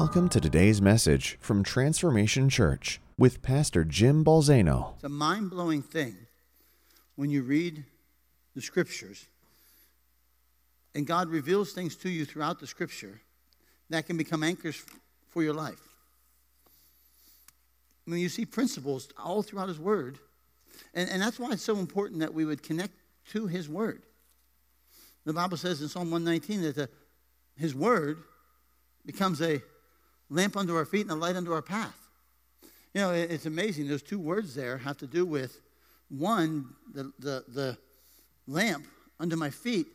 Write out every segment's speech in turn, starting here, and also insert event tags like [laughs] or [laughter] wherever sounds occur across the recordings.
Welcome to today's message from Transformation Church with Pastor Jim Balzano. It's a mind blowing thing when you read the scriptures and God reveals things to you throughout the scripture that can become anchors for your life. When you see principles all throughout His Word, and, and that's why it's so important that we would connect to His Word. The Bible says in Psalm 119 that the, His Word becomes a lamp under our feet and a light under our path. You know, it's amazing. Those two words there have to do with one, the, the, the lamp under my feet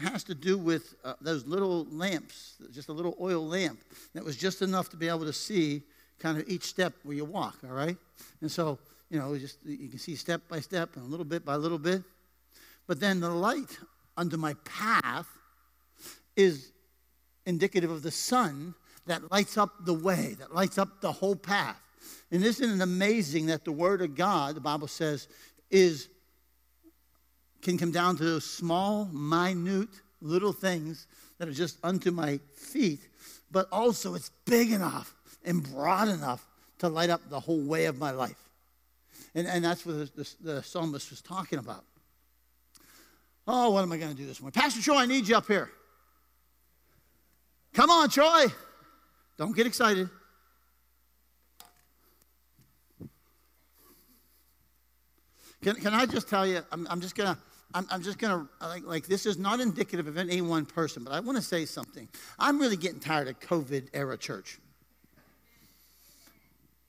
has to do with uh, those little lamps, just a little oil lamp that was just enough to be able to see kind of each step where you walk, all right? And so, you know, just you can see step by step and a little bit by little bit. But then the light under my path is indicative of the sun that lights up the way, that lights up the whole path. And isn't it amazing that the Word of God, the Bible says, is can come down to those small, minute, little things that are just unto my feet, but also it's big enough and broad enough to light up the whole way of my life. And, and that's what the, the, the psalmist was talking about. Oh, what am I going to do this morning? Pastor Troy, I need you up here. Come on, Troy. Don't get excited. Can, can I just tell you, I'm, I'm just to. I'm, I'm, just to, like, like, this is not indicative of any one person, but I want to say something. I'm really getting tired of COVID era church.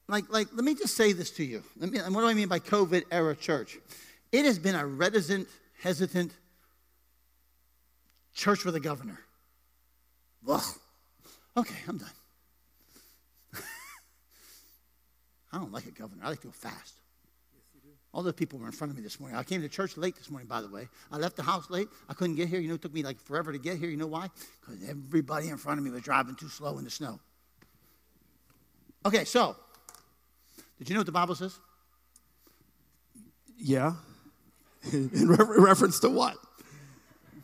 Like, like, let me just say this to you. Let me, and what do I mean by COVID era church? It has been a reticent, hesitant church with a governor. Ugh. Okay, I'm done. I don't like a governor. I like to go fast. All the people were in front of me this morning. I came to church late this morning, by the way. I left the house late. I couldn't get here. You know, it took me like forever to get here. You know why? Because everybody in front of me was driving too slow in the snow. Okay, so, did you know what the Bible says? Yeah. [laughs] in re- reference to what?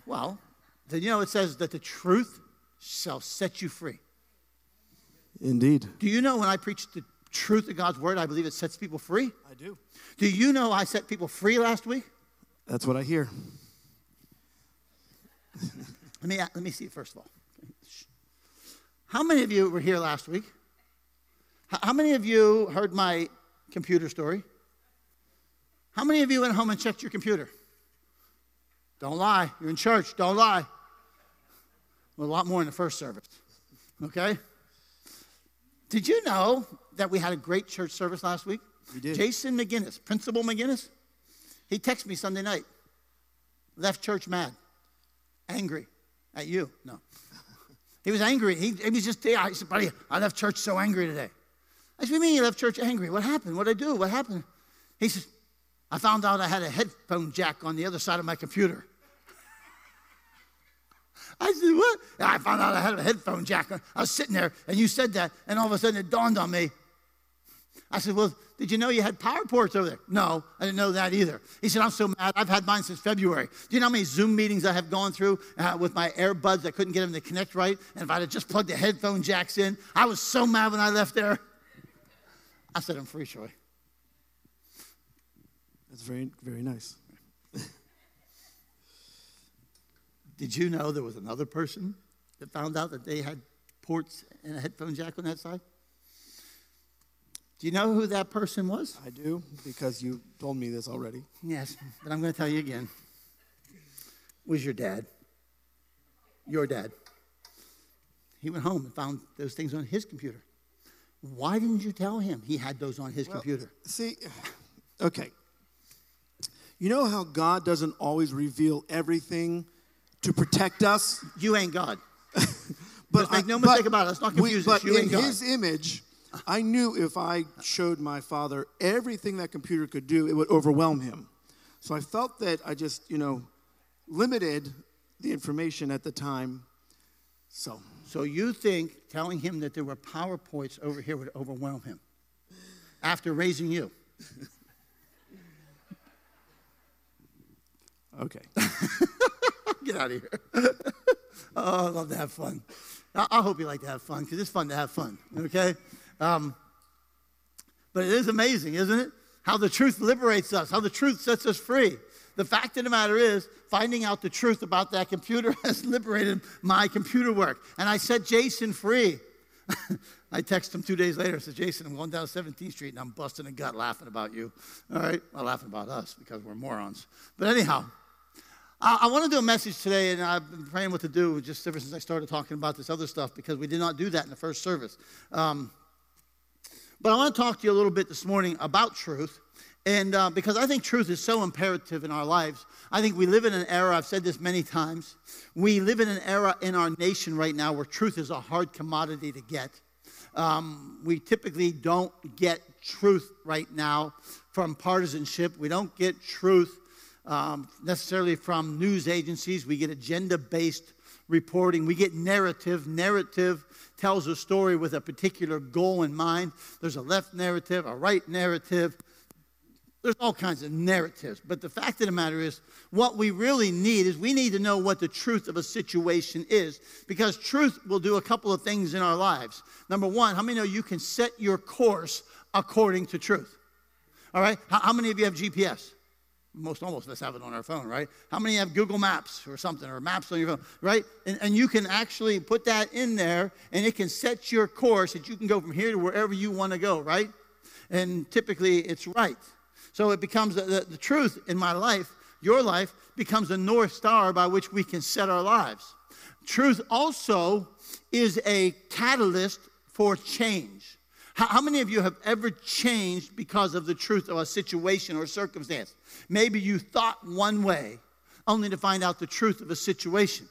Well, did you know it says that the truth shall set you free? Indeed. Do you know when I preach the truth of God's word, I believe it sets people free? I do. Do you know I set people free last week? That's what I hear. let, me, let me see it first of all. How many of you were here last week? How many of you heard my computer story? How many of you went home and checked your computer? Don't lie. You're in church. Don't lie. Well, a lot more in the first service. Okay? Did you know that we had a great church service last week? We did. Jason McGinnis, Principal McGinnis, he texted me Sunday night. Left church mad, angry at you. No. He was angry. He, he was just, yeah, he said, buddy, I left church so angry today. I said, what do you mean you left church angry? What happened? What did I do? What happened? He says, I found out I had a headphone jack on the other side of my computer. I said, What? I found out I had a headphone jack. I was sitting there and you said that, and all of a sudden it dawned on me. I said, Well, did you know you had power ports over there? No, I didn't know that either. He said, I'm so mad. I've had mine since February. Do you know how many Zoom meetings I have gone through uh, with my earbuds? I couldn't get them to connect right. And if I had just plugged the headphone jacks in, I was so mad when I left there. I said, I'm free, Troy. That's very, very nice. [laughs] Did you know there was another person that found out that they had ports and a headphone jack on that side? Do you know who that person was? I do, because you told me this already. Yes, but I'm going to tell you again. Was your dad. Your dad. He went home and found those things on his computer. Why didn't you tell him he had those on his well, computer? See, okay. You know how God doesn't always reveal everything to protect us. You ain't God. [laughs] but make no mistake about it. Let's not confuse we, But in. His image, I knew if I showed my father everything that computer could do, it would overwhelm him. So I felt that I just, you know, limited the information at the time. So. So you think telling him that there were PowerPoints over here would overwhelm him after raising you? Okay. [laughs] Get out of here. [laughs] oh, I love to have fun. I, I hope you like to have fun because it's fun to have fun, okay? Um, but it is amazing, isn't it? How the truth liberates us, how the truth sets us free. The fact of the matter is, finding out the truth about that computer [laughs] has liberated my computer work. And I set Jason free. [laughs] I text him two days later. I said, Jason, I'm going down 17th Street and I'm busting a gut laughing about you. All right? Well, laughing about us because we're morons. But anyhow, I, I want to do a message today, and I've been praying what to do just ever since I started talking about this other stuff because we did not do that in the first service. Um, but I want to talk to you a little bit this morning about truth. And uh, because I think truth is so imperative in our lives, I think we live in an era, I've said this many times, we live in an era in our nation right now where truth is a hard commodity to get. Um, we typically don't get truth right now from partisanship. We don't get truth um, necessarily from news agencies. We get agenda based reporting. We get narrative. Narrative tells a story with a particular goal in mind. There's a left narrative, a right narrative. There's all kinds of narratives. But the fact of the matter is, what we really need is we need to know what the truth of a situation is because truth will do a couple of things in our lives. Number one, how many know you can set your course according to truth? All right? How, many of you have GPS? Most almost of us have it on our phone, right? How many have Google Maps or something, or maps on your phone, right? And, and you can actually put that in there and it can set your course that you can go from here to wherever you want to go, right? And typically it's right. So it becomes the, the, the truth in my life, your life, becomes a north star by which we can set our lives. Truth also is a catalyst for change. How, how, many of you have ever changed because of the truth of a situation or circumstance? Maybe you thought one way only to find out the truth of a situation.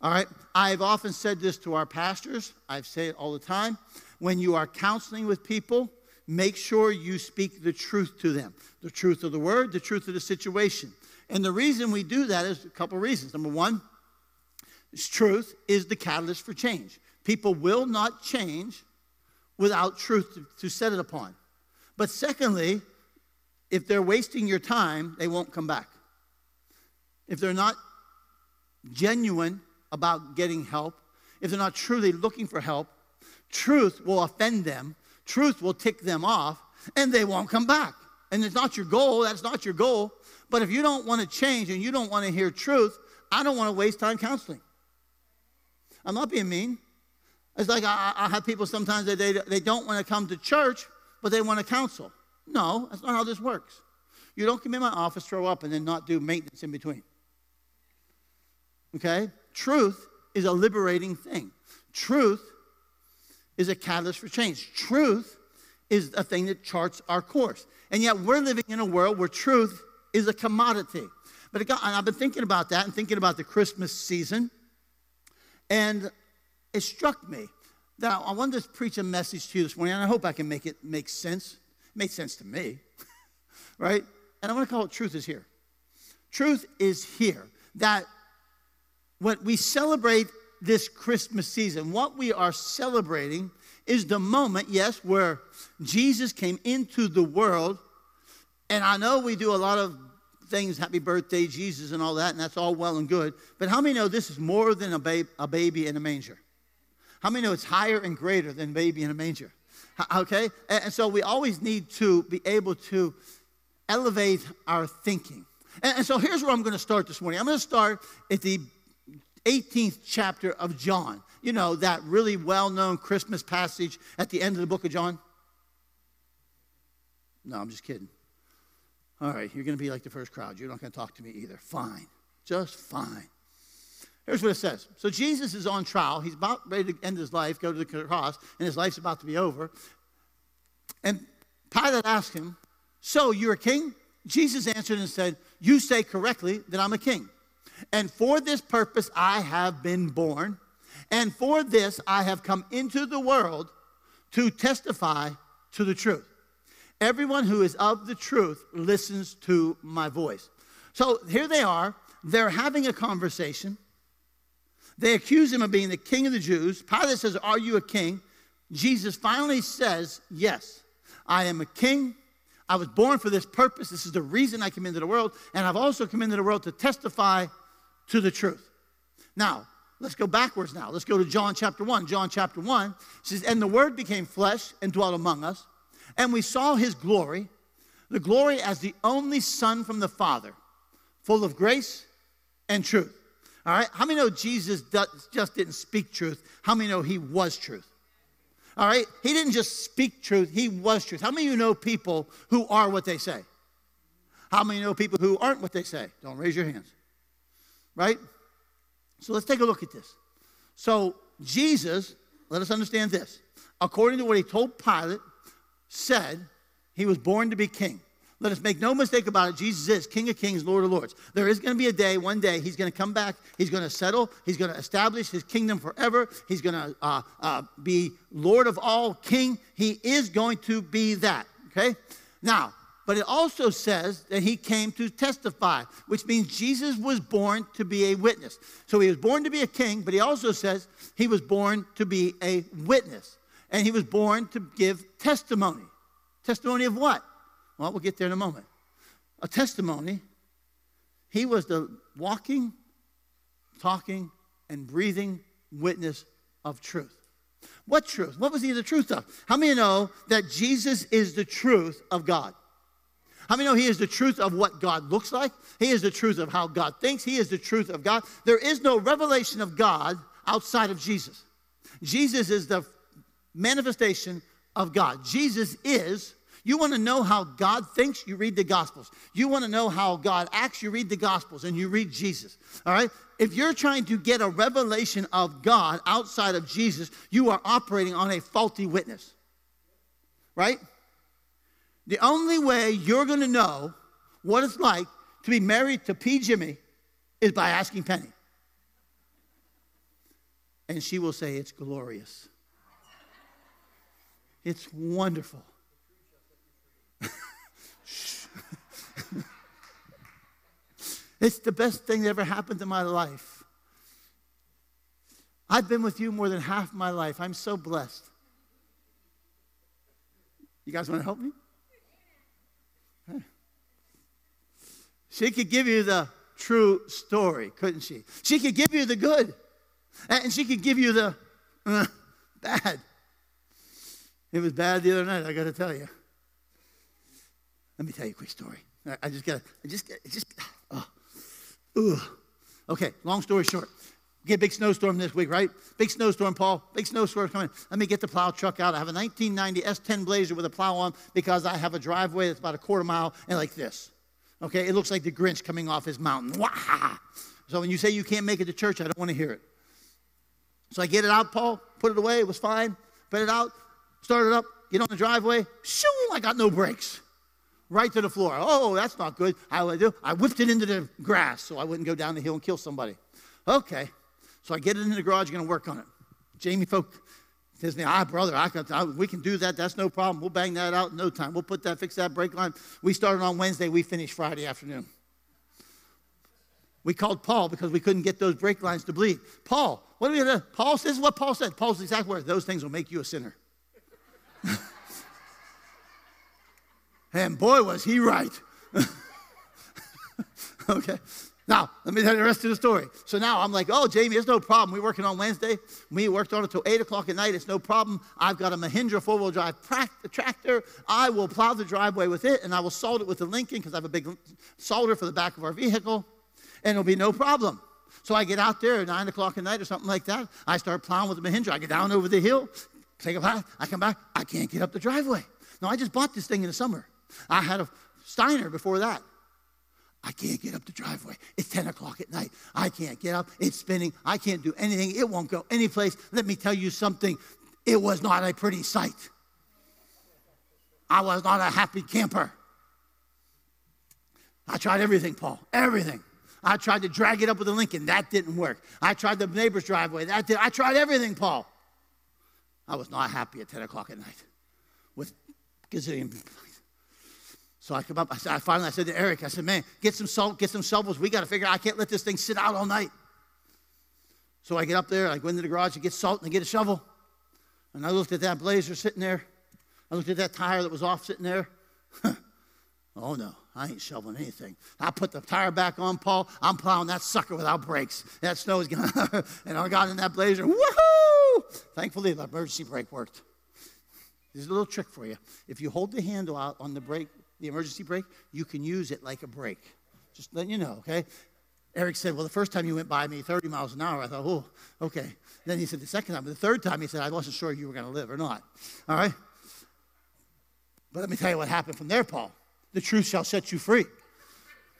All right? I've often said this to our pastors, I've said it all the time. When you are counseling with people, make sure you speak the truth to them the truth of the word, the truth of the situation. And the reason we do that is a couple of reasons. Number one, truth is the catalyst for change. People will not change without truth to, set it upon. But secondly, if they're wasting your time, they won't come back. If they're not genuine about getting help, if they're not truly looking for help, truth will offend them, truth will tick them off, and they won't come back. And it's not your goal, that's not your goal. But if you don't want to change and you don't want to hear truth, I don't want to waste time counseling. I'm not being mean. It's like I, I have people sometimes that they, they don't want to come to church, but they want to counsel. No, that's not how this works. You don't come in my office, throw up, and then not do maintenance in between. Okay? Truth is a liberating thing. Truth is a catalyst for change. Truth is a thing that charts our course. And yet we're living in a world where truth is a commodity. But got, I've been thinking about that and thinking about the Christmas season. And it struck me that I wanted to preach a message to you this morning, and I hope I can make it make sense. It made sense to me, [laughs] right? And I want to call it Truth is Here. Truth is here. That when we celebrate this Christmas season, what we are celebrating is the moment, yes, where Jesus came into the world. And I know we do a lot of things, happy birthday, Jesus, and all that, and that's all well and good. But how many know this is more than a, a baby in a manger? How many know it's higher and greater than baby in a manger? Okay? And so we always need to be able to elevate our thinking. And so here's where I'm going to start this morning. I'm going to start at the 18th chapter of John. You know, that really well known Christmas passage at the end of the book of John? No, I'm just kidding. All right, you're going to be like the first crowd. You're not going to talk to me either. Fine. Just fine. Here's what it says. So Jesus is on trial. He's about ready to end his life, go to the cross, and his life's about to be over. And Pilate asked him, So you're a king? Jesus answered and said, You say correctly that I'm a king. And for this purpose I have been born, and for this I have come into the world to testify to the truth. Everyone who is of the truth listens to my voice. So here they are, they're having a conversation. They accuse him of being the king of the Jews. Pilate says, Are you a king? Jesus finally says, Yes, I am a king. I was born for this purpose. This is the reason I came into the world. And I've also come into the world to testify to the truth. Now, let's go backwards now. Let's go to John chapter 1. John chapter 1 says, And the Word became flesh and dwelt among us, and we saw his glory, the glory as the only Son from the Father, full of grace and truth. All right? How many know Jesus just didn't speak truth? How many know he was truth? All right? He didn't just speak truth, he was truth. How many of you know people who are what they say? How many know people who aren't what they say? Don't raise your hands. Right? So let's take a look at this. So, Jesus, let us understand this. According to what he told Pilate, said he was born to be king. Let us make no mistake about it. Jesus is King of Kings, Lord of Lords. There is going to be a day, one day, he's going to come back. He's going to settle. He's going to establish his kingdom forever. He's going to uh, uh, be Lord of all, King. He is going to be that. Okay? Now, but it also says that he came to testify, which means Jesus was born to be a witness. So he was born to be a king, but he also says he was born to be a witness. And he was born to give testimony. Testimony of what? Well, we'll get there in a moment. A testimony. He was the walking, talking, and breathing witness of truth. What truth? What was he the truth of? How many know that Jesus is the truth of God? How many know He is the truth of what God looks like? He is the truth of how God thinks. He is the truth of God. There is no revelation of God outside of Jesus. Jesus is the manifestation of God. Jesus is. You want to know how God thinks? You read the Gospels. You want to know how God acts? You read the Gospels and you read Jesus. All right? If you're trying to get a revelation of God outside of Jesus, you are operating on a faulty witness. Right? The only way you're going to know what it's like to be married to P. Jimmy is by asking Penny. And she will say, It's glorious. It's wonderful. It's the best thing that ever happened in my life. I've been with you more than half my life. I'm so blessed. You guys want to help me? She could give you the true story, couldn't she? She could give you the good, and she could give you the uh, bad. It was bad the other night, I got to tell you. Let me tell you a quick story. I just got to, I just, I just, oh, ugh. Okay, long story short. Get big snowstorm this week, right? Big snowstorm, Paul. Big snowstorm coming. Let me get the plow truck out. I have a 1990 S10 Blazer with a plow on because I have a driveway that's about a quarter mile and like this. Okay, it looks like the Grinch coming off his mountain. Wah! So when you say you can't make it to church, I don't want to hear it. So I get it out, Paul, put it away, it was fine, put it out, start it up, get on the driveway, shoo, I got no brakes. Right to the floor. Oh, that's not good. How do I do? I whipped it into the grass so I wouldn't go down the hill and kill somebody. Okay. So I get it in the garage, going to work on it. Jamie folk says me, ah, brother, I can, I, we can do that. That's no problem. We'll bang that out in no time. We'll put that, fix that brake line. We started on Wednesday. We finished Friday afternoon. We called Paul because we couldn't get those brake lines to bleed. Paul, what do we do? Paul says what Paul said. Paul's exact words. Those things will make you a sinner. [laughs] and boy, was he right. [laughs] okay. Now, let me tell you the rest of the story. So now I'm like, oh, Jamie, it's no problem. We're working on Wednesday. We worked on it till 8 o'clock at night. It's no problem. I've got a Mahindra four wheel drive tractor. I will plow the driveway with it and I will solder it with the Lincoln because I have a big solder for the back of our vehicle and it'll be no problem. So I get out there at 9 o'clock at night or something like that. I start plowing with the Mahindra. I get down over the hill, take a path. I come back. I can't get up the driveway. No, I just bought this thing in the summer. I had a Steiner before that. I can't get up the driveway. It's 10 o'clock at night. I can't get up. It's spinning. I can't do anything. It won't go anyplace. Let me tell you something. It was not a pretty sight. I was not a happy camper. I tried everything, Paul. Everything. I tried to drag it up with a Lincoln. That didn't work. I tried the neighbor's driveway. That did. I tried everything, Paul. I was not happy at 10 o'clock at night with gazillion so I come up, I, said, I finally I said to Eric, I said, man, get some salt, get some shovels. We got to figure out, I can't let this thing sit out all night. So I get up there, I go into the garage, I get salt and I get a shovel. And I looked at that blazer sitting there. I looked at that tire that was off sitting there. [laughs] oh no, I ain't shoveling anything. I put the tire back on, Paul. I'm plowing that sucker without brakes. That snow's gonna [laughs] and I got in that blazer. Woohoo! Thankfully, the emergency brake worked. There's a little trick for you. If you hold the handle out on the brake, the emergency brake, you can use it like a brake. Just letting you know, okay? Eric said, Well, the first time you went by me 30 miles an hour, I thought, Oh, okay. Then he said, The second time, the third time, he said, I wasn't sure you were going to live or not. All right? But let me tell you what happened from there, Paul. The truth shall set you free.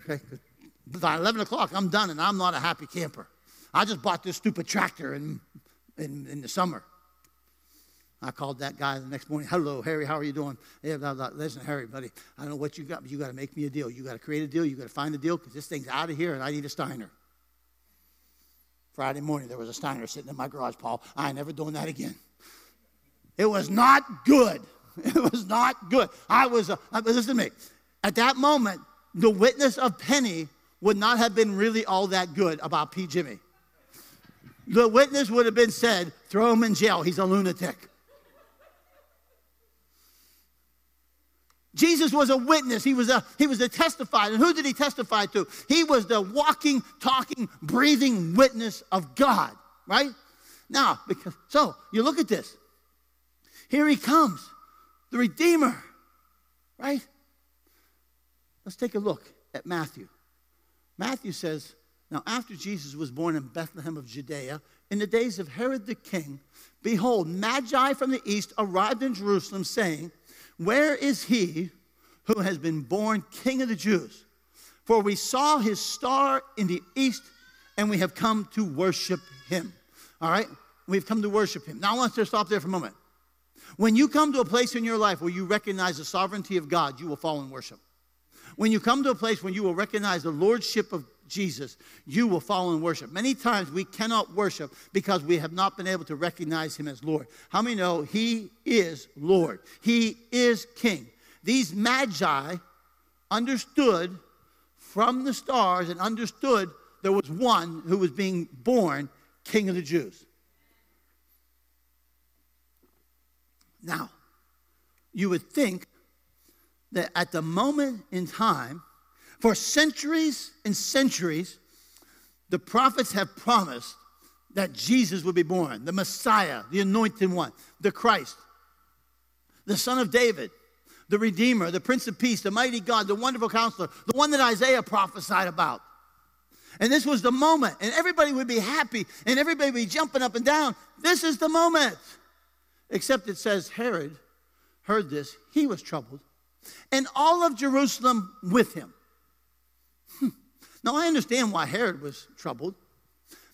Okay? By 11 o'clock, I'm done, and I'm not a happy camper. I just bought this stupid tractor in, in, in the summer. I called that guy the next morning. Hello, Harry. How are you doing? Yeah, blah, blah. Listen, Harry, buddy. I don't know what you got, but you got to make me a deal. You got to create a deal. You got to find a deal because this thing's out of here, and I need a Steiner. Friday morning, there was a Steiner sitting in my garage, Paul. I ain't never doing that again. It was not good. [laughs] It was not good. I was, uh, listen to me. At that moment, the witness of Penny would not have been really all that good about P. Jimmy. The witness would have been said, throw him in jail. He's a lunatic. Jesus was a witness. He was a he was a testified. And who did he testify to? He was the walking, talking, breathing witness of God, right? Now, because so you look at this. Here he comes, the Redeemer, right? Let's take a look at Matthew. Matthew says, Now after Jesus was born in Bethlehem of Judea, in the days of Herod the king, behold, Magi from the east arrived in Jerusalem, saying, where is he who has been born King of the Jews? For we saw his star in the east and we have come to worship him. All right? We've come to worship him. Now I want to stop there for a moment. When you come to a place in your life where you recognize the sovereignty of God, you will fall in worship. When you come to a place when you will recognize the lordship of Jesus, you will fall in worship. Many times we cannot worship because we have not been able to recognize him as Lord. How many know he is Lord? He is King. These magi understood from the stars and understood there was one who was being born King of the Jews. Now, you would think that at the moment in time, for centuries and centuries, the prophets have promised that Jesus would be born, the Messiah, the anointed one, the Christ, the Son of David, the Redeemer, the Prince of Peace, the mighty God, the wonderful counselor, the one that Isaiah prophesied about. And this was the moment, and everybody would be happy, and everybody would be jumping up and down. This is the moment. Except it says Herod heard this, he was troubled, and all of Jerusalem with him. Hmm. Now, I understand why Herod was troubled,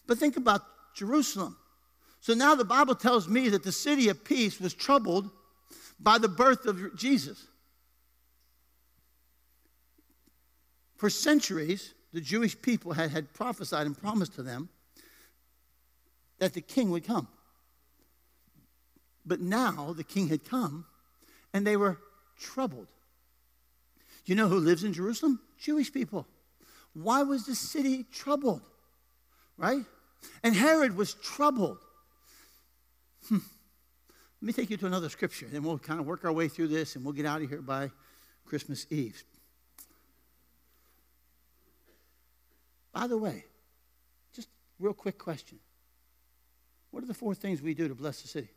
but think about Jerusalem. So now the Bible tells me that the city of peace was troubled by the birth of Jesus. For centuries, the Jewish people had, had prophesied and promised to them that the king would come. But now the king had come and they were troubled. You know who lives in Jerusalem? Jewish people. Why was the city troubled? Right? And Herod was troubled. Hmm. Let me take you to another scripture, and we'll kind of work our way through this and we'll get out of here by Christmas Eve. By the way, just real quick question. What are the four things we do to bless the city?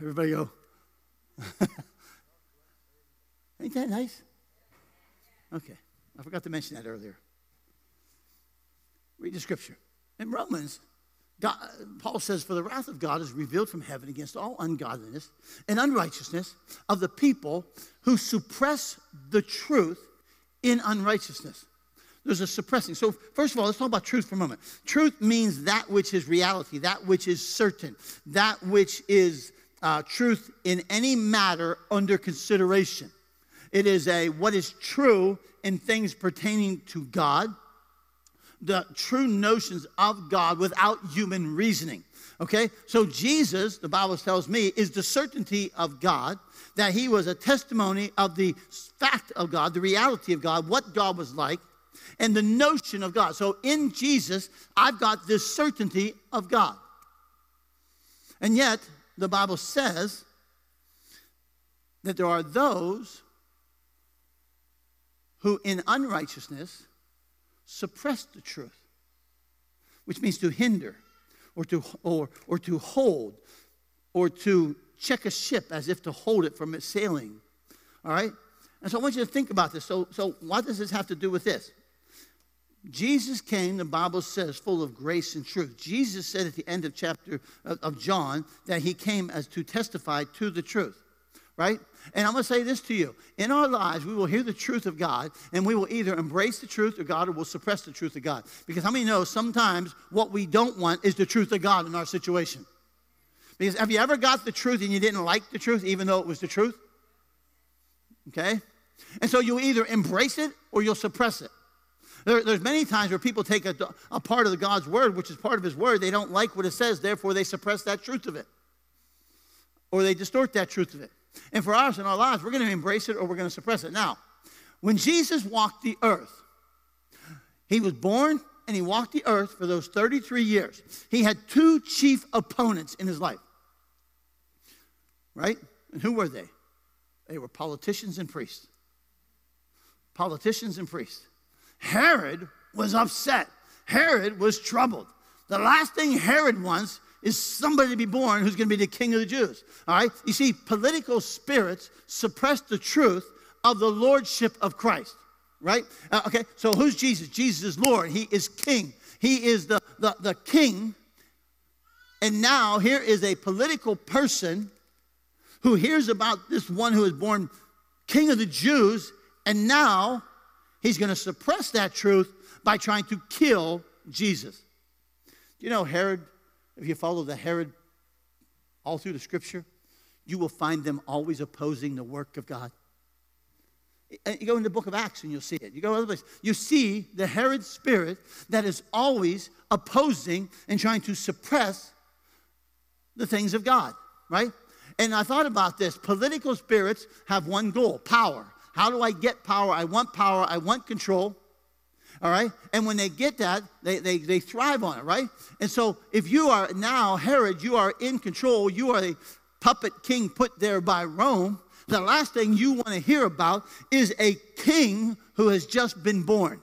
Everybody go. [laughs] Ain't that nice? Okay. I forgot to mention that earlier. Read the scripture. In Romans, God, Paul says, For the wrath of God is revealed from heaven against all ungodliness and unrighteousness of the people who suppress the truth in unrighteousness. There's a suppressing. So, first of all, let's talk about truth for a moment. Truth means that which is reality, that which is certain, that which is uh, truth in any matter under consideration. It is a what is true in things pertaining to God, the true notions of God without human reasoning. Okay? So Jesus, the Bible tells me, is the certainty of God, that he was a testimony of the fact of God, the reality of God, what God was like, and the notion of God. So in Jesus, I've got this certainty of God. And yet, the Bible says that there are those who, in unrighteousness, suppress the truth, which means to hinder or to, or, or to hold or to check a ship as if to hold it from its sailing. All right? And so I want you to think about this. So, so what does this have to do with this? Jesus came, the Bible says, full of grace and truth. Jesus said at the end of chapter of, of John that he came as to testify to the truth right? And I'm going to say this to you. In our lives, we will hear the truth of God, and we will either embrace the truth of God or we'll suppress the truth of God. Because how many know sometimes what we don't want is the truth of God in our situation? Because have you ever got the truth and you didn't like the truth, even though it was the truth? Okay? And so you'll either embrace it or you'll suppress it. There, there's many times where people take a, a part of God's word, which is part of his word, they don't like what it says, therefore they suppress that truth of it. Or they distort that truth of it. And for us in our lives, we're going to embrace it or we're going to suppress it. Now, when Jesus walked the earth, he was born and he walked the earth for those 33 years. He had two chief opponents in his life. Right? And who were they? They were politicians and priests. Politicians and priests. Herod was upset. Herod was troubled. The last thing Herod wants is somebody to be born who's going to be the king of the Jews. All right? You see, political spirits suppress the truth of the lordship of Christ. Right? Uh, okay, so who's Jesus? Jesus is Lord. He is king. He is the, the, the king. And now here is a political person who hears about this one who is born king of the Jews, and now he's going to suppress that truth by trying to kill Jesus. Do you know Herod if you follow the Herod all through the scripture, you will find them always opposing the work of God. Uh, you go in the book of Acts and you'll see it. You go other places. You see the Herod spirit that is always opposing and trying to suppress the things of God, right? And I thought about this. Political spirits have one goal power. How do I get power? I want power. I want control. All right? And when they get that, they, they, they thrive on it, right? And so if you are now Herod, you are in control, you are a puppet king put there by Rome, the last thing you want to hear about is a king who has just been born.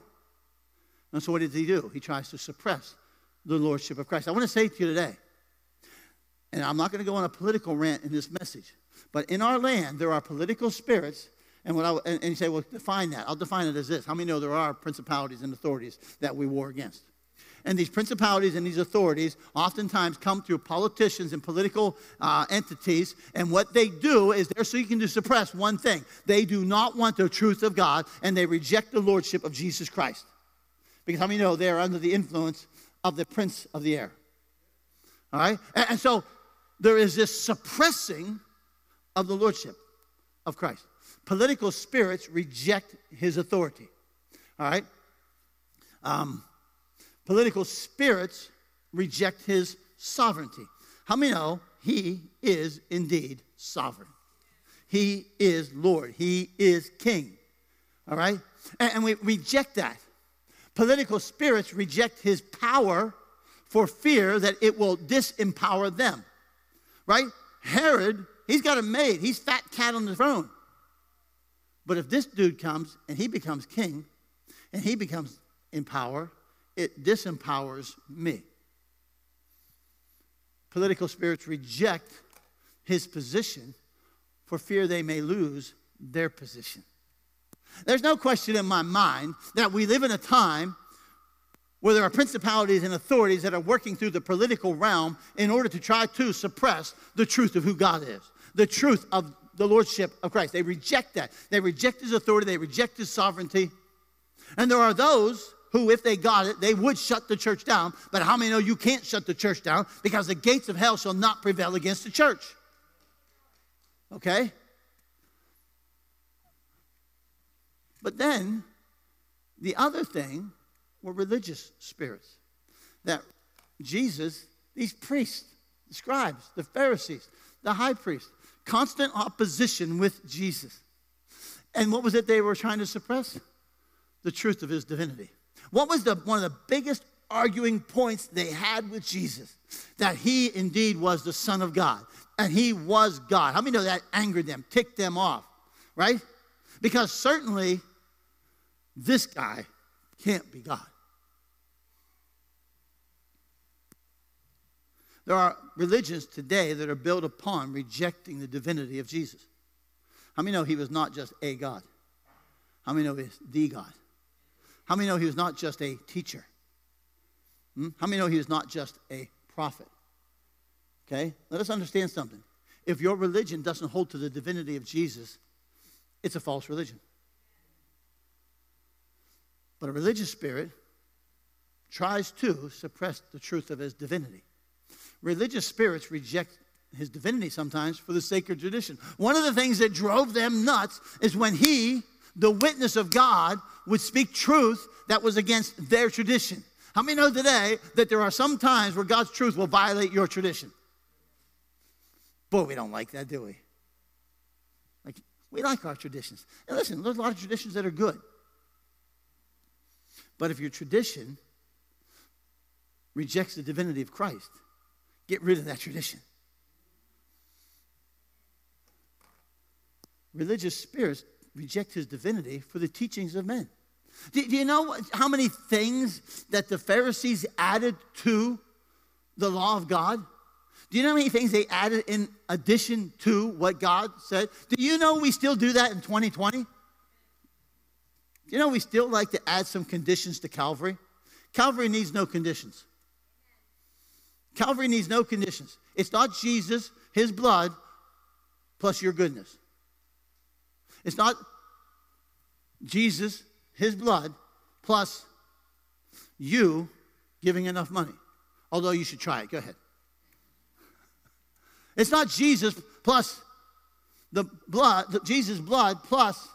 And so what does he do? He tries to suppress the lordship of Christ. I want to say to you today, and I'm not going to go on a political rant in this message, but in our land, there are political spirits and, what I, and, and you say, well, define that. I'll define it as this. How many know there are principalities and authorities that we war against? And these principalities and these authorities oftentimes come through politicians and political uh, entities. And what they do is they're seeking to suppress one thing they do not want the truth of God, and they reject the lordship of Jesus Christ. Because how many know they are under the influence of the prince of the air? All right? And, and so there is this suppressing of the lordship of Christ political spirits reject his authority. All right? Um, political spirits reject his sovereignty. How many know he is indeed sovereign? He is Lord. He is King. All right? And, and we reject that. Political spirits reject his power for fear that it will disempower them. Right? Herod, he's got a maid. He's fat cat on the throne. But if this dude comes and he becomes king and he becomes in power, it disempowers me. Political spirits reject his position for fear they may lose their position. There's no question in my mind that we live in a time where there are principalities and authorities that are working through the political realm in order to try to suppress the truth of who God is, the truth of the lordship of Christ. They reject that. They reject his authority, they reject his sovereignty. And there are those who, if they got it, they would shut the church down. But how many know you can't shut the church down because the gates of hell shall not prevail against the church? Okay? But then, the other thing were religious spirits. That Jesus, these priests, the scribes, the Pharisees, the high priest, constant opposition with Jesus. And what was it they were trying to suppress? The truth of his divinity. What was the, one of the biggest arguing points they had with Jesus that he indeed was the Son of God and he was God. How many know that angered them, ticked them off, right? Because certainly this guy can't be God. There are religions today that are built upon rejecting the divinity of Jesus. How many know he was not just a God? How many know he he's the God? How many know he was not just a teacher? Hmm? How many know he was not just a prophet? Okay? Let us understand something. If your religion doesn't hold to the divinity of Jesus, it's a false religion. But a religious spirit tries to suppress the truth of his divinity. Religious spirits reject his divinity sometimes for the sacred tradition. One of the things that drove them nuts is when he, the witness of God, would speak truth that was against their tradition. How many know today that there are some times where God's truth will violate your tradition? Boy, we don't like that, do we? Like, we like our traditions. And listen, there's a lot of traditions that are good. But if your tradition rejects the divinity of Christ, get rid of that tradition. Religious spirits reject his divinity for the teachings of men. Do, do, you know how many things that the Pharisees added to the law of God? Do you know how many things they added in addition to what God said? Do you know we still do that in 2020? Do you know we still like to add some conditions to Calvary? Calvary needs no conditions. Calvary needs no conditions. It's not Jesus, his blood, plus your goodness. It's not Jesus, his blood, plus you giving enough money. Although you should try it. Go ahead. It's not Jesus plus the blood, Jesus' blood plus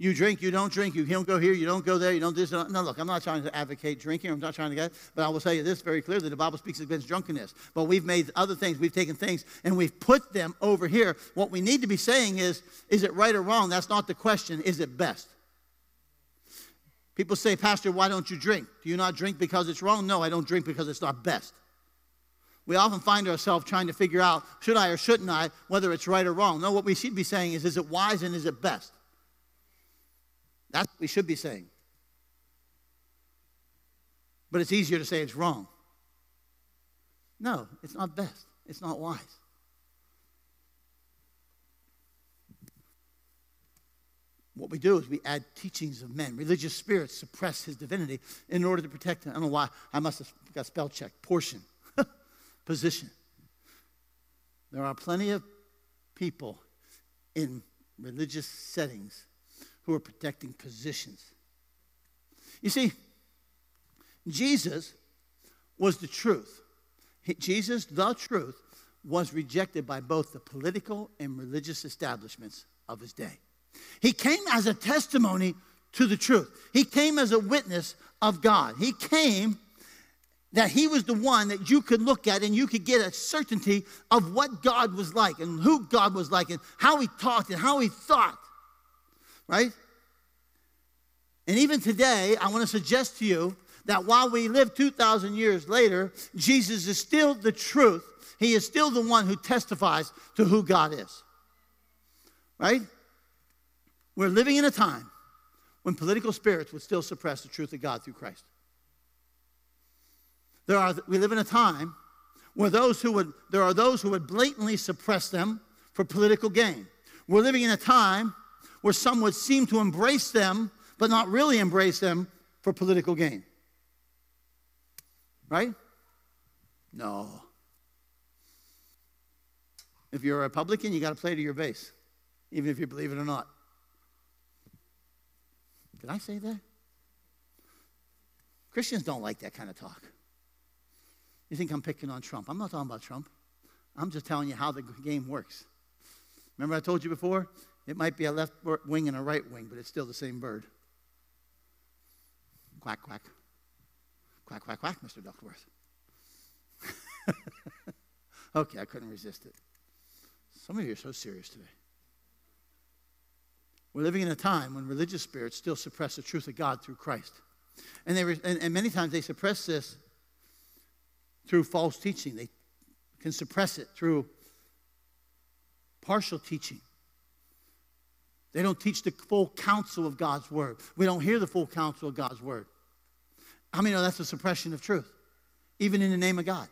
you drink, you don't drink, you don't go here, you don't go there, you don't do this. No, look, I'm not trying to advocate drinking. I'm not trying to get, but I will tell you this very clearly: the Bible speaks against drunkenness. But we've made other things, we've taken things, and we've put them over here. What we need to be saying is, is it right or wrong? That's not the question. Is it best? People say, Pastor, why don't you drink? Do you not drink because it's wrong? No, I don't drink because it's not best. We often find ourselves trying to figure out, should I or shouldn't I, whether it's right or wrong. No, what we should be saying is, is it wise and is it best? That's what we should be saying. But it's easier to say it's wrong. No, it's not best. It's not wise. What we do is we add teachings of men. Religious spirits suppress his divinity in order to protect him. I don't know why. I must have got spell check. Portion, [laughs] position. There are plenty of people in religious settings who are protecting positions. You see, Jesus was the truth. Jesus, the truth, was rejected by both the political and religious establishments of his day. He came as a testimony to the truth, he came as a witness of God. He came that he was the one that you could look at and you could get a certainty of what God was like and who God was like and how he talked and how he thought right? And even today, I want to suggest to you that while we live 2,000 years later, Jesus is still the truth. He is still the one who testifies to who God is. Right? We're living in a time when political spirits would still suppress the truth of God through Christ. There are, we live in a time where those who would, there are those who would blatantly suppress them for political gain. We're living in a time where some would seem to embrace them, but not really embrace them for political gain. Right? No. If you're a Republican, you got to play to your base, even if you believe it or not. Did I say that? Christians don't like that kind of talk. You think I'm picking on Trump? I'm not talking about Trump. I'm just telling you how the game works. Remember, I told you before? It might be a left wing and a right wing, but it's still the same bird. Quack, quack. Quack, quack, quack, Mr. Duckworth. [laughs] okay, I couldn't resist it. Some of you are so serious today. We're living in a time when religious spirits still suppress the truth of God through Christ. And, they were, and, and many times they suppress this through false teaching. They can suppress it through partial teaching. They don't teach the full counsel of God's word. We don't hear the full counsel of God's word. How many know that's a suppression of truth, even in the name of God?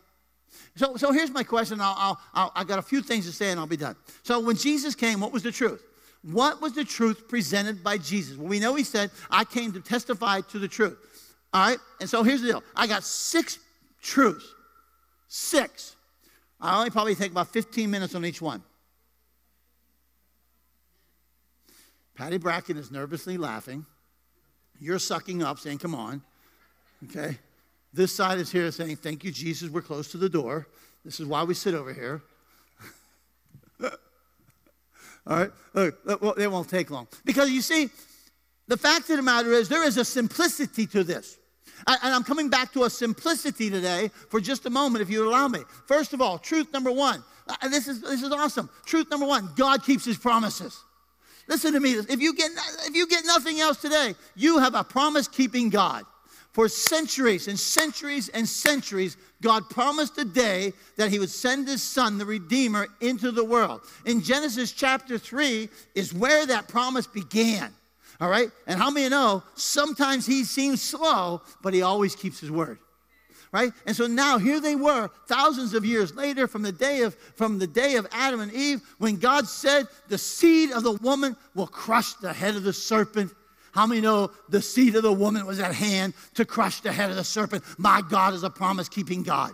So, so here's my question. I'll, I'll, I'll, I got a few things to say and I'll be done. So when Jesus came, what was the truth? What was the truth presented by Jesus? Well, we know he said, I came to testify to the truth. All right? And so here's the deal I got six truths. Six. I only probably take about 15 minutes on each one. Patty Bracken is nervously laughing. You're sucking up, saying, Come on. Okay? This side is here saying, Thank you, Jesus, we're close to the door. This is why we sit over here. [laughs] All right? Look, it won't take long. Because you see, the fact of the matter is, there is a simplicity to this. And I'm coming back to a simplicity today for just a moment, if you allow me. First of all, truth number one. Uh, this is, this is awesome. Truth number one God keeps his promises. Listen to me. If you get, if you get nothing else today, you have a promise keeping God. For centuries and centuries and centuries, God promised a day that He would send His Son, the Redeemer, into the world. In Genesis chapter 3 is where that promise began. All right? And how many know sometimes He seems slow, but He always keeps His word right? And so now here they were, thousands of years later, from the day of from the day of Adam and Eve, when God said, "The seed of the woman will crush the head of the serpent." How many know the seed of the woman was at hand to crush the head of the serpent? My God is a promise keeping God.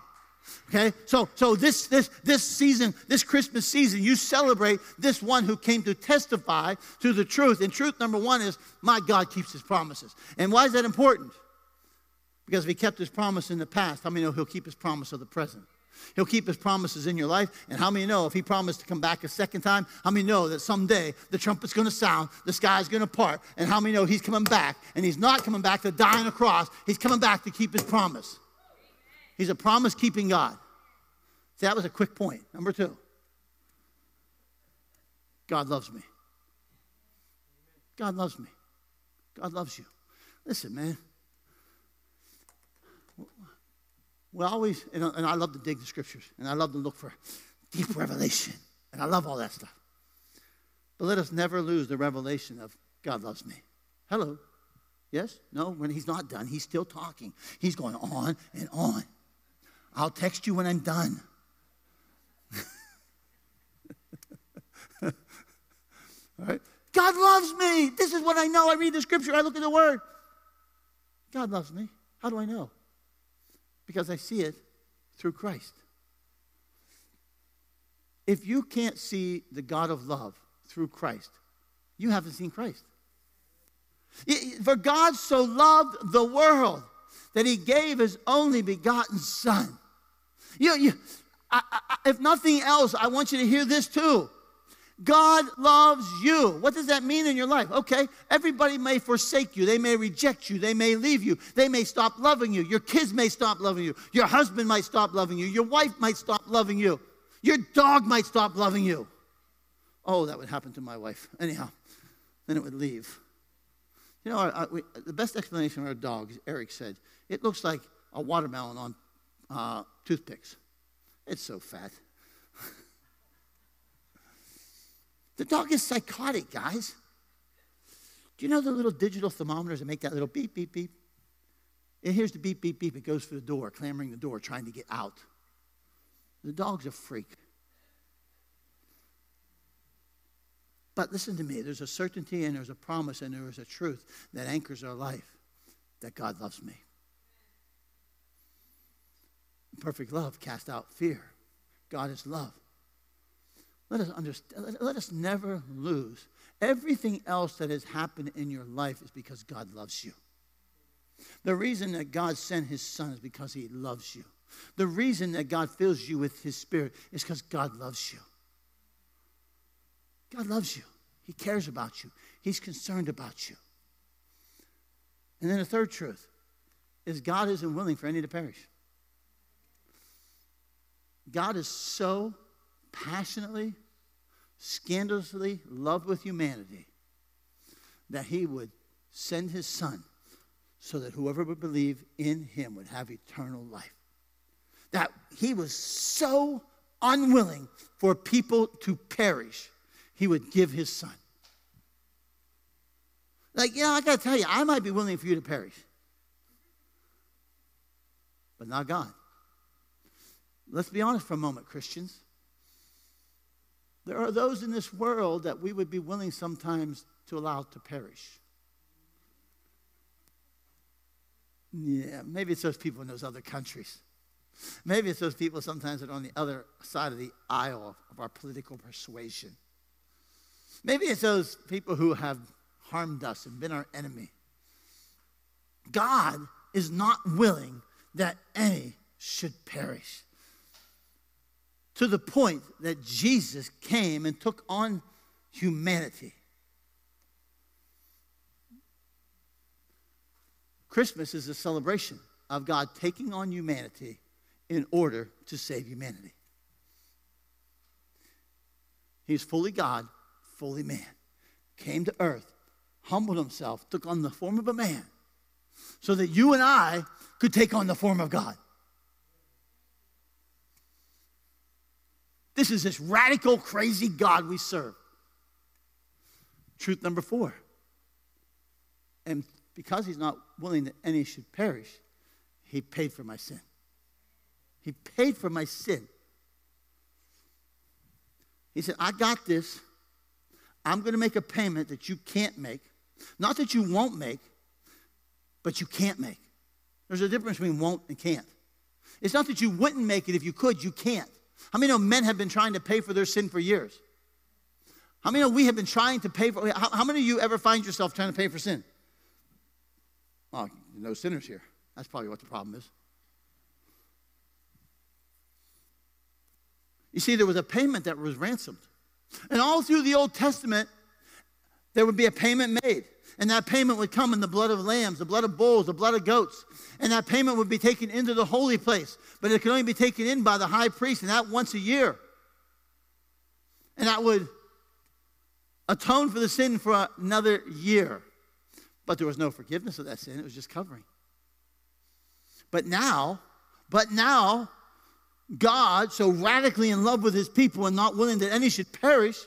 Okay, so so this this this season, this Christmas season, you celebrate this one who came to testify to the truth. And truth number one is my God keeps his promises. And why is that important? Because if he kept his promise in the past, how many know he'll keep his promise of the present? He'll keep his promises in your life. And how many know if he promised to come back a second time, how many know that someday the trumpet's going to sound, the sky's going to part, and how many know he's coming back? And he's not coming back to die on a cross, he's coming back to keep his promise. He's a promise keeping God. See, that was a quick point. Number two God loves me. God loves me. God loves you. Listen, man. We always, and, and I love to dig the scriptures, and I love to look for deep revelation, and I love all that stuff. But let us never lose the revelation of God loves me. Hello. Yes? No? When he's not done, he's still talking. He's going on and on. I'll text you when I'm done. [laughs] all right? God loves me. This is what I know. I read the scripture, I look at the word. God loves me. How do I know? Because I see it through Christ. If you can't see the God of love through Christ, you haven't seen Christ. For God so loved the world that he gave his only begotten Son. You, you, I, I, if nothing else, I want you to hear this too. God loves you. What does that mean in your life? Okay, everybody may forsake you. They may reject you. They may leave you. They may stop loving you. Your kids may stop loving you. Your husband might stop loving you. Your wife might stop loving you. Your dog might stop loving you. Oh, that would happen to my wife. Anyhow, then it would leave. You know, I, I, we, the best explanation for a dog, Eric said, it looks like a watermelon on uh, toothpicks. It's so fat. The dog is psychotic, guys. Do you know the little digital thermometers that make that little beep, beep, beep? And here's the beep, beep, beep. It goes for the door, clamoring the door, trying to get out. The dog's a freak. But listen to me there's a certainty and there's a promise and there is a truth that anchors our life that God loves me. Perfect love casts out fear. God is love. Let us understand, let us never lose. Everything else that has happened in your life is because God loves you. The reason that God sent his son is because he loves you. The reason that God fills you with his spirit is because God loves you. God loves you. He cares about you. He's concerned about you. And then the third truth is God isn't willing for any to perish. God is so passionately, scandalously loved with humanity that he would send his son so that whoever would believe in him would have eternal life. That he was so unwilling for people to perish, he would give his son. Like, yeah, I got to tell you, I might be willing for you to perish, but not God. Let's be honest for a moment, Christians. There are those in this world that we would be willing sometimes to allow to perish. Yeah, maybe it's those people in those other countries. Maybe it's those people sometimes that are on the other side of the aisle of our political persuasion. Maybe it's those people who have harmed us and been our enemy. God is not willing that any should perish. To the point that Jesus came and took on humanity. Christmas is a celebration of God taking on humanity in order to save humanity. He's fully God, fully man. Came to earth, humbled himself, took on the form of a man, so that you and I could take on the form of God. This is this radical, crazy God we serve. Truth number four. And because he's not willing that any should perish, he paid for my sin. He paid for my sin. He said, I got this. I'm going to make a payment that you can't make. Not that you won't make, but you can't make. There's a difference between won't and can't. It's not that you wouldn't make it if you could, you can't. How many know men have been trying to pay for their sin for years? How many know we have been trying to pay for how, how many of you ever find yourself trying to pay for sin? Oh, no sinners here. That's probably what the problem is. You see, there was a payment that was ransomed. And all through the Old Testament, there would be a payment made. And that payment would come in the blood of lambs, the blood of bulls, the blood of goats. And that payment would be taken into the holy place. But it could only be taken in by the high priest, and that once a year. And that would atone for the sin for another year. But there was no forgiveness of that sin, it was just covering. But now, but now, God, so radically in love with his people and not willing that any should perish,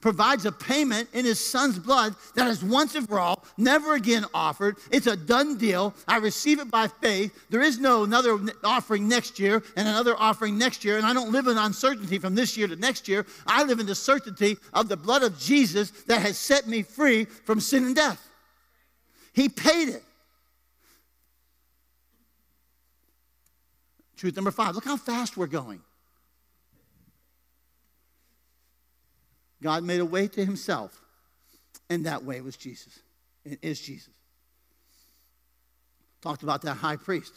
provides a payment in his son's blood that is once and for all, never again offered. It's a done deal. I receive it by faith. There is no another offering next year and another offering next year. And I don't live in uncertainty from this year to next year. I live in the certainty of the blood of Jesus that has set me free from sin and death. He paid it. Truth number five look how fast we're going. God made a way to himself, and that way was Jesus. It is Jesus. Talked about that high priest.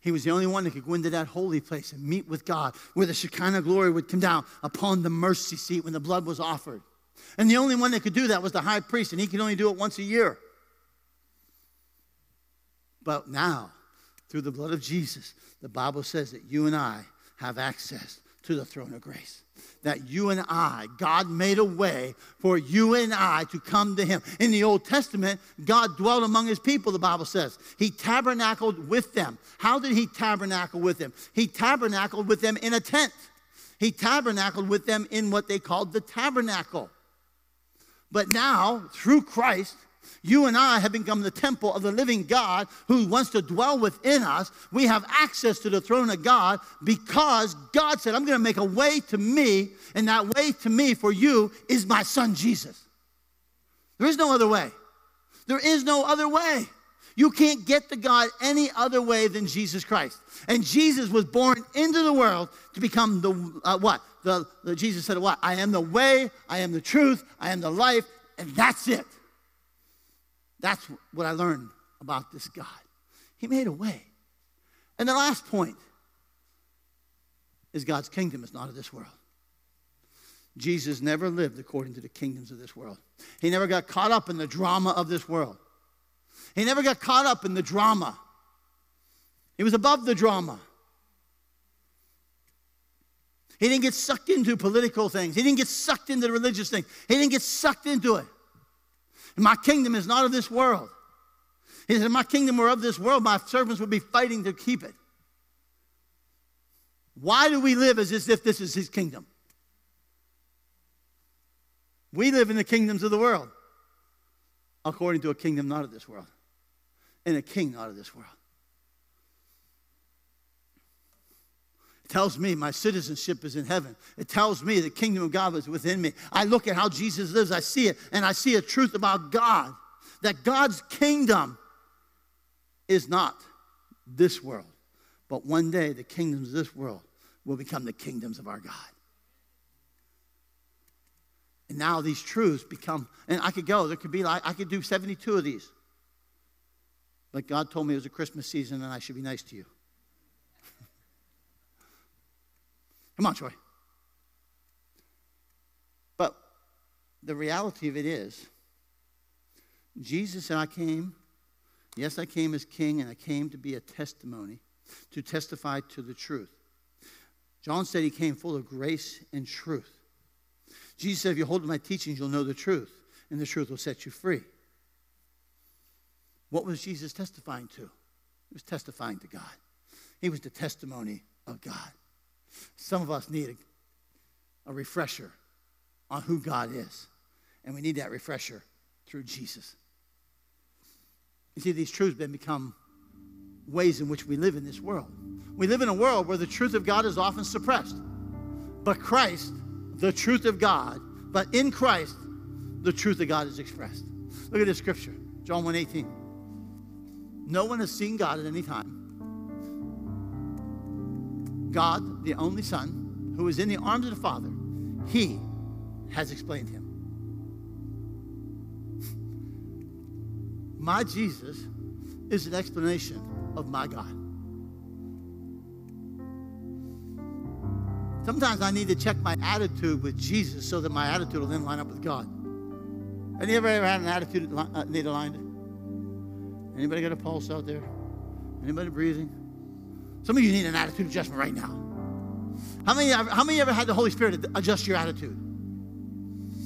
He was the only one that could go into that holy place and meet with God, where the Shekinah glory would come down upon the mercy seat when the blood was offered. And the only one that could do that was the high priest, and he could only do it once a year. But now, through the blood of Jesus, the Bible says that you and I have access to the throne of grace. That you and I, God made a way for you and I to come to Him. In the Old Testament, God dwelt among His people, the Bible says. He tabernacled with them. How did He tabernacle with them? He tabernacled with them in a tent. He tabernacled with them in what they called the tabernacle. But now, through Christ, you and I have become the temple of the living God who wants to dwell within us. We have access to the throne of God because God said, I'm going to make a way to me, and that way to me for you is my son Jesus. There is no other way. There is no other way. You can't get to God any other way than Jesus Christ. And Jesus was born into the world to become the uh, what? The, the Jesus said what? I am the way, I am the truth, I am the life, and that's it. That's what I learned about this God. He made a way. And the last point is God's kingdom is not of this world. Jesus never lived according to the kingdoms of this world. He never got caught up in the drama of this world. He never got caught up in the drama. He was above the drama. He didn't get sucked into political things. He didn't get sucked into the religious things. He didn't get sucked into it. My kingdom is not of this world. He said, If my kingdom were of this world, my servants would be fighting to keep it. Why do we live as if this is his kingdom? We live in the kingdoms of the world according to a kingdom not of this world and a king not of this world. It tells me my citizenship is in heaven. It tells me the kingdom of God is within me. I look at how Jesus lives, I see it, and I see a truth about God that God's kingdom is not this world, but one day the kingdoms of this world will become the kingdoms of our God. And now these truths become, and I could go, there could be like, I could do 72 of these. But God told me it was a Christmas season and I should be nice to you. Come on, Troy. But the reality of it is, Jesus said, I came, yes, I came as king, and I came to be a testimony, to testify to the truth. John said he came full of grace and truth. Jesus said, If you hold to my teachings, you'll know the truth, and the truth will set you free. What was Jesus testifying to? He was testifying to God. He was the testimony of God. Some of us need a, a refresher on who God is, and we need that refresher through Jesus. You see, these truths have become ways in which we live in this world. We live in a world where the truth of God is often suppressed. But Christ, the truth of God, but in Christ, the truth of God is expressed. Look at this scripture, John 1:18. No one has seen God at any time. God, the only Son, who is in the arms of the Father, He has explained Him. My Jesus is an explanation of my God. Sometimes I need to check my attitude with Jesus so that my attitude will then line up with God. Any ever ever had an attitude uh, need aligned? Anybody got a pulse out there? Anybody breathing? Some of you need an attitude adjustment right now. How many, how many ever had the Holy Spirit adjust your attitude?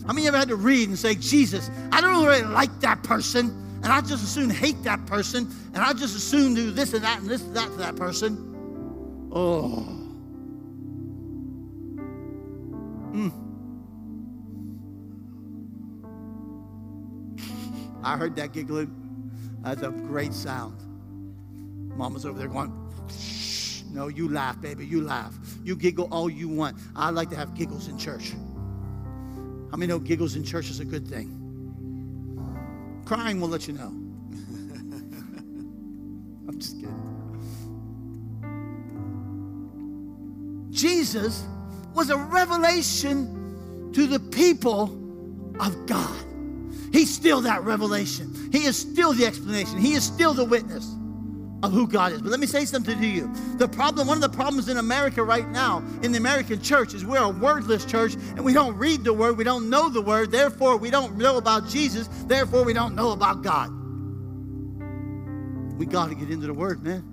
How many ever had to read and say, Jesus, I don't really like that person, and I just as soon hate that person, and I just as soon do this and that and this and that to that person? Oh. Mm. I heard that giggling. That's a great sound. Mama's over there going, Shh. No, you laugh, baby, you laugh. You giggle all you want. I like to have giggles in church. How many know giggles in church is a good thing? Crying will let you know. [laughs] I'm just kidding. Jesus was a revelation to the people of God. He's still that revelation. He is still the explanation. He is still the witness of who God is. But let me say something to you. The problem, one of the problems in America right now, in the American church, is we're a wordless church and we don't read the word, we don't know the word, therefore we don't know about Jesus, therefore we don't know about God. We got to get into the word, man.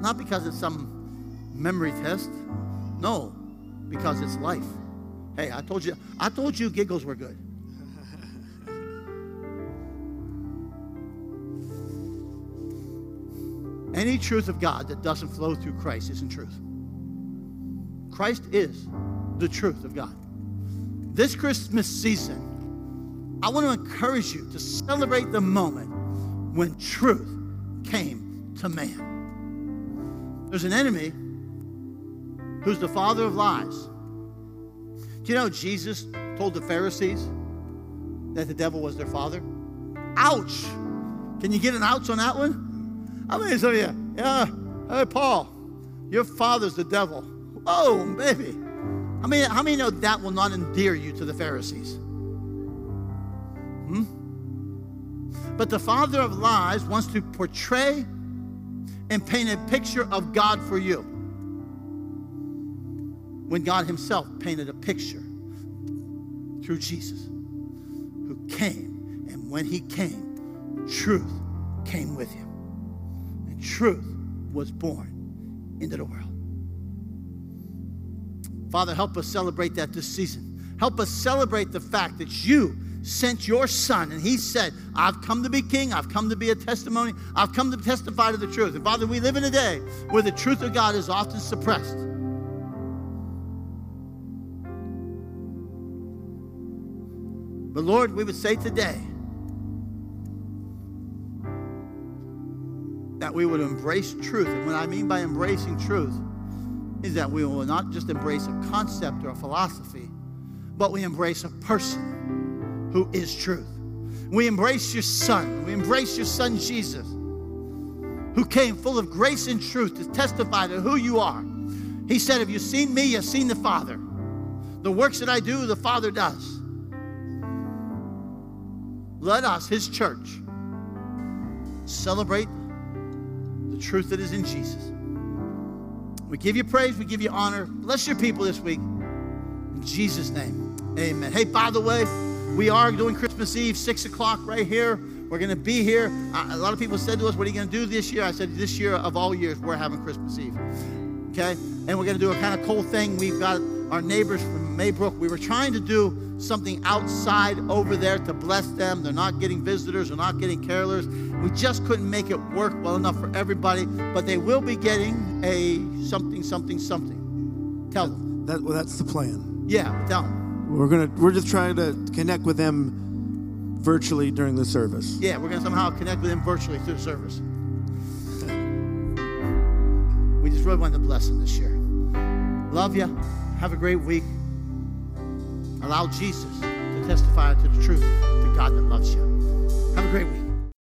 Not because it's some memory test. No, because it's life. Hey, I told you, I told you giggles were good. Any truth of God that doesn't flow through Christ isn't truth. Christ is the truth of God. This Christmas season, I want to encourage you to celebrate the moment when truth came to man. There's an enemy who's the father of lies. Do you know Jesus told the Pharisees that the devil was their father? Ouch! Can you get an ouch on that one? How many of you? Yeah. Hey, Paul, your father's the devil. Oh, baby. I mean, how many know that will not endear you to the Pharisees? Hmm? But the father of lies wants to portray and paint a picture of God for you. When God Himself painted a picture through Jesus, who came, and when He came, truth came with Him truth was born into the world. Father, help us celebrate that this season. Help us celebrate the fact that you sent your son, and he said, I've come to be king, I've come to be a testimony, I've come to testify to the truth. And Father, we live in a day where the truth of God is often suppressed. But Lord, we would say today that we would embrace truth. And what I mean by embracing truth is that we will not just embrace a concept or a philosophy, but we embrace a person who is truth. We embrace your son. We embrace your son Jesus, who came full of grace and truth to testify to who you are. He said, If you've seen me, you've seen the Father. The works that I do, the Father does. Let us, his church, celebrate truth that is in Jesus. We give you praise, we give you honor. Bless your people this week. In Jesus' name, amen. Hey, by the way, we are doing Christmas Eve, 6 o'clock right here. We're going to be here. A lot of people said to us, What are you going to do this year? I said, This year of all years, we're having Christmas Eve. Okay? And we're going to do a kind of cool thing. We've got our neighbors from Maybrook. We were trying to do something outside over there to bless them. They're not getting visitors, they're not getting carolers. We just couldn't make it work well enough for everybody, but they will be getting a something, something, something. Tell them. That, well, that's the plan. Yeah, tell them. We're gonna we're just trying to connect with them virtually during the service. Yeah, we're gonna somehow connect with them virtually through the service. We just really want to bless them this year. Love you. Have a great week. Allow Jesus to testify to the truth to God that loves you. Have a great week.